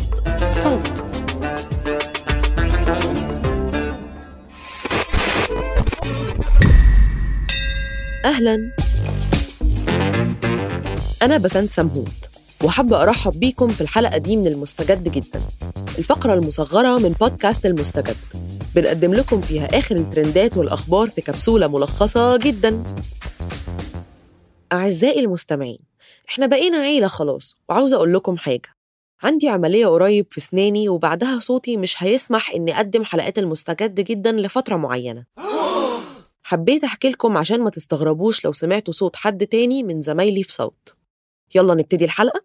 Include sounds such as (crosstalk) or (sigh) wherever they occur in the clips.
بودكاست صوت. أهلا. أنا بسنت سمهوت وحابة أرحب بيكم في الحلقة دي من المستجد جدا. الفقرة المصغرة من بودكاست المستجد. بنقدم لكم فيها آخر الترندات والأخبار في كبسولة ملخصة جدا. أعزائي المستمعين إحنا بقينا عيلة خلاص وعاوزة أقول لكم حاجة. عندي عملية قريب في سناني وبعدها صوتي مش هيسمح إني أقدم حلقات المستجد جدا لفترة معينة. (gasps) حبيت أحكي لكم عشان ما تستغربوش لو سمعتوا صوت حد تاني من زمايلي في صوت. يلا نبتدي الحلقة.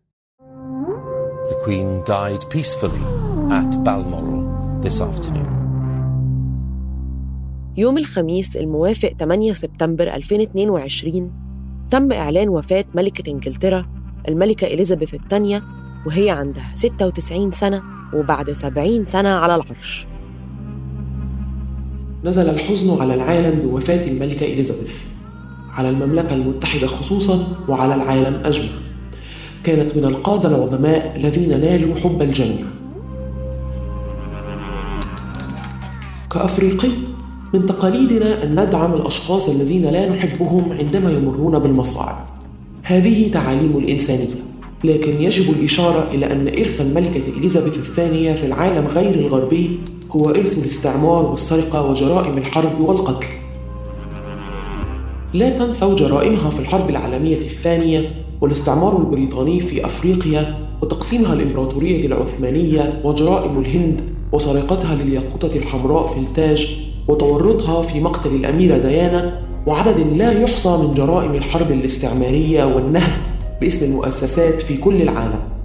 The Queen died peacefully at Balmoral this afternoon. يوم الخميس الموافق 8 سبتمبر 2022 تم إعلان وفاة ملكة إنجلترا الملكة إليزابيث الثانية وهي عندها 96 سنة وبعد 70 سنة على العرش. نزل الحزن على العالم بوفاة الملكة إليزابيث. على المملكة المتحدة خصوصا وعلى العالم أجمع. كانت من القادة العظماء الذين نالوا حب الجميع. كأفريقي من تقاليدنا أن ندعم الأشخاص الذين لا نحبهم عندما يمرون بالمصاعب. هذه تعاليم الإنسانية. لكن يجب الإشارة إلى أن إرث الملكة إليزابيث الثانية في العالم غير الغربي هو إرث الاستعمار والسرقة وجرائم الحرب والقتل. لا تنسوا جرائمها في الحرب العالمية الثانية والاستعمار البريطاني في أفريقيا وتقسيمها الإمبراطورية العثمانية وجرائم الهند وسرقتها للياقوتة الحمراء في التاج وتورطها في مقتل الأميرة ديانا وعدد لا يحصى من جرائم الحرب الاستعمارية والنهب. باسم المؤسسات في كل العالم.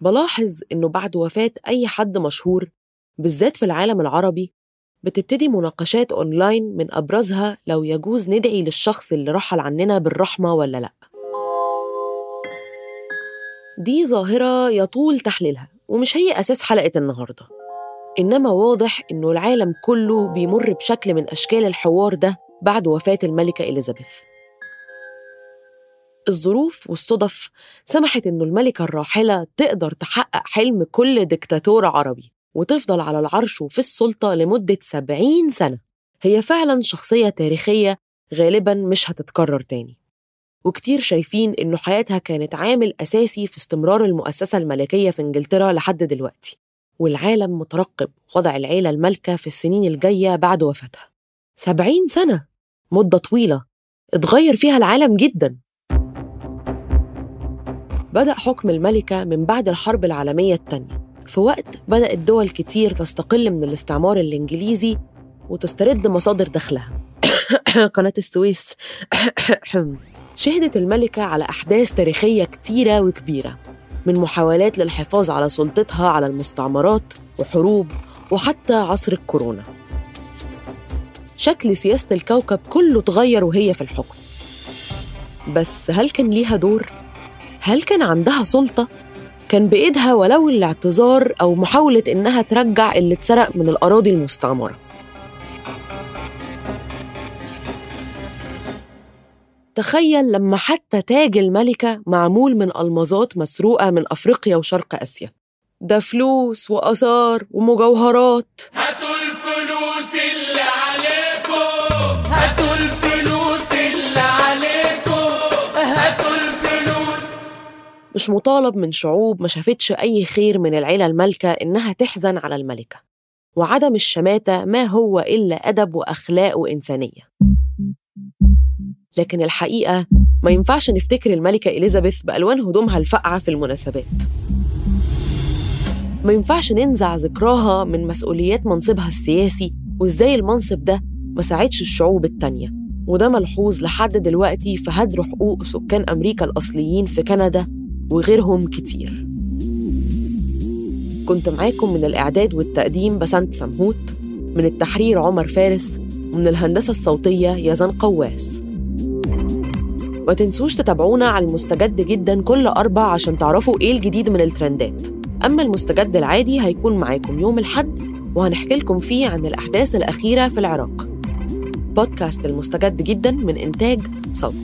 بلاحظ إنه بعد وفاة أي حد مشهور بالذات في العالم العربي بتبتدي مناقشات أونلاين من أبرزها لو يجوز ندعي للشخص اللي رحل عننا بالرحمة ولا لأ. دي ظاهرة يطول تحليلها. ومش هي أساس حلقة النهاردة. إنما واضح إنه العالم كله بيمر بشكل من أشكال الحوار ده بعد وفاة الملكة إليزابيث. الظروف والصدف سمحت إنه الملكة الراحلة تقدر تحقق حلم كل دكتاتور عربي وتفضل على العرش وفي السلطة لمدة 70 سنة. هي فعلا شخصية تاريخية غالبا مش هتتكرر تاني. وكتير شايفين إنه حياتها كانت عامل أساسي في استمرار المؤسسة الملكية في إنجلترا لحد دلوقتي والعالم مترقب وضع العيلة المالكة في السنين الجاية بعد وفاتها. 70 سنة! مدة طويلة! اتغير فيها العالم جدا! بدأ حكم الملكة من بعد الحرب العالمية الثانية في وقت بدأت دول كتير تستقل من الاستعمار الإنجليزي وتسترد مصادر دخلها. (coughs) قناة السويس. (coughs) شهدت الملكة على أحداث تاريخية كتيرة وكبيرة من محاولات للحفاظ على سلطتها على المستعمرات وحروب وحتى عصر الكورونا شكل سياسة الكوكب كله اتغير وهي في الحكم بس هل كان ليها دور؟ هل كان عندها سلطة؟ كان بإيدها ولو الاعتذار أو محاولة إنها ترجع اللي اتسرق من الأراضي المستعمرة تخيل لما حتى تاج الملكة معمول من ألمظات مسروقة من أفريقيا وشرق آسيا. ده فلوس وآثار ومجوهرات. هاتوا الفلوس اللي عليكم. هاتوا الفلوس اللي عليكم. هاتوا الفلوس. مش مطالب من شعوب ما شافتش أي خير من العيلة المالكة إنها تحزن على الملكة. وعدم الشماتة ما هو إلا أدب وأخلاق وإنسانية لكن الحقيقة ما ينفعش نفتكر الملكة إليزابيث بألوان هدومها الفقعة في المناسبات. ما ينفعش ننزع ذكراها من مسؤوليات منصبها السياسي وإزاي المنصب ده ما ساعدش الشعوب التانية. وده ملحوظ لحد دلوقتي في هدر حقوق سكان أمريكا الأصليين في كندا وغيرهم كتير. كنت معاكم من الإعداد والتقديم بسنت سمهوت من التحرير عمر فارس ومن الهندسة الصوتية يزن قواس. ما تنسوش تتابعونا على المستجد جدا كل أربع عشان تعرفوا إيه الجديد من الترندات أما المستجد العادي هيكون معاكم يوم الحد وهنحكي لكم فيه عن الأحداث الأخيرة في العراق بودكاست المستجد جدا من إنتاج صوت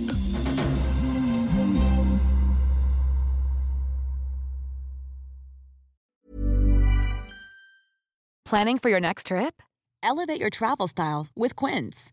Planning for your next trip? Elevate your travel style with Quince.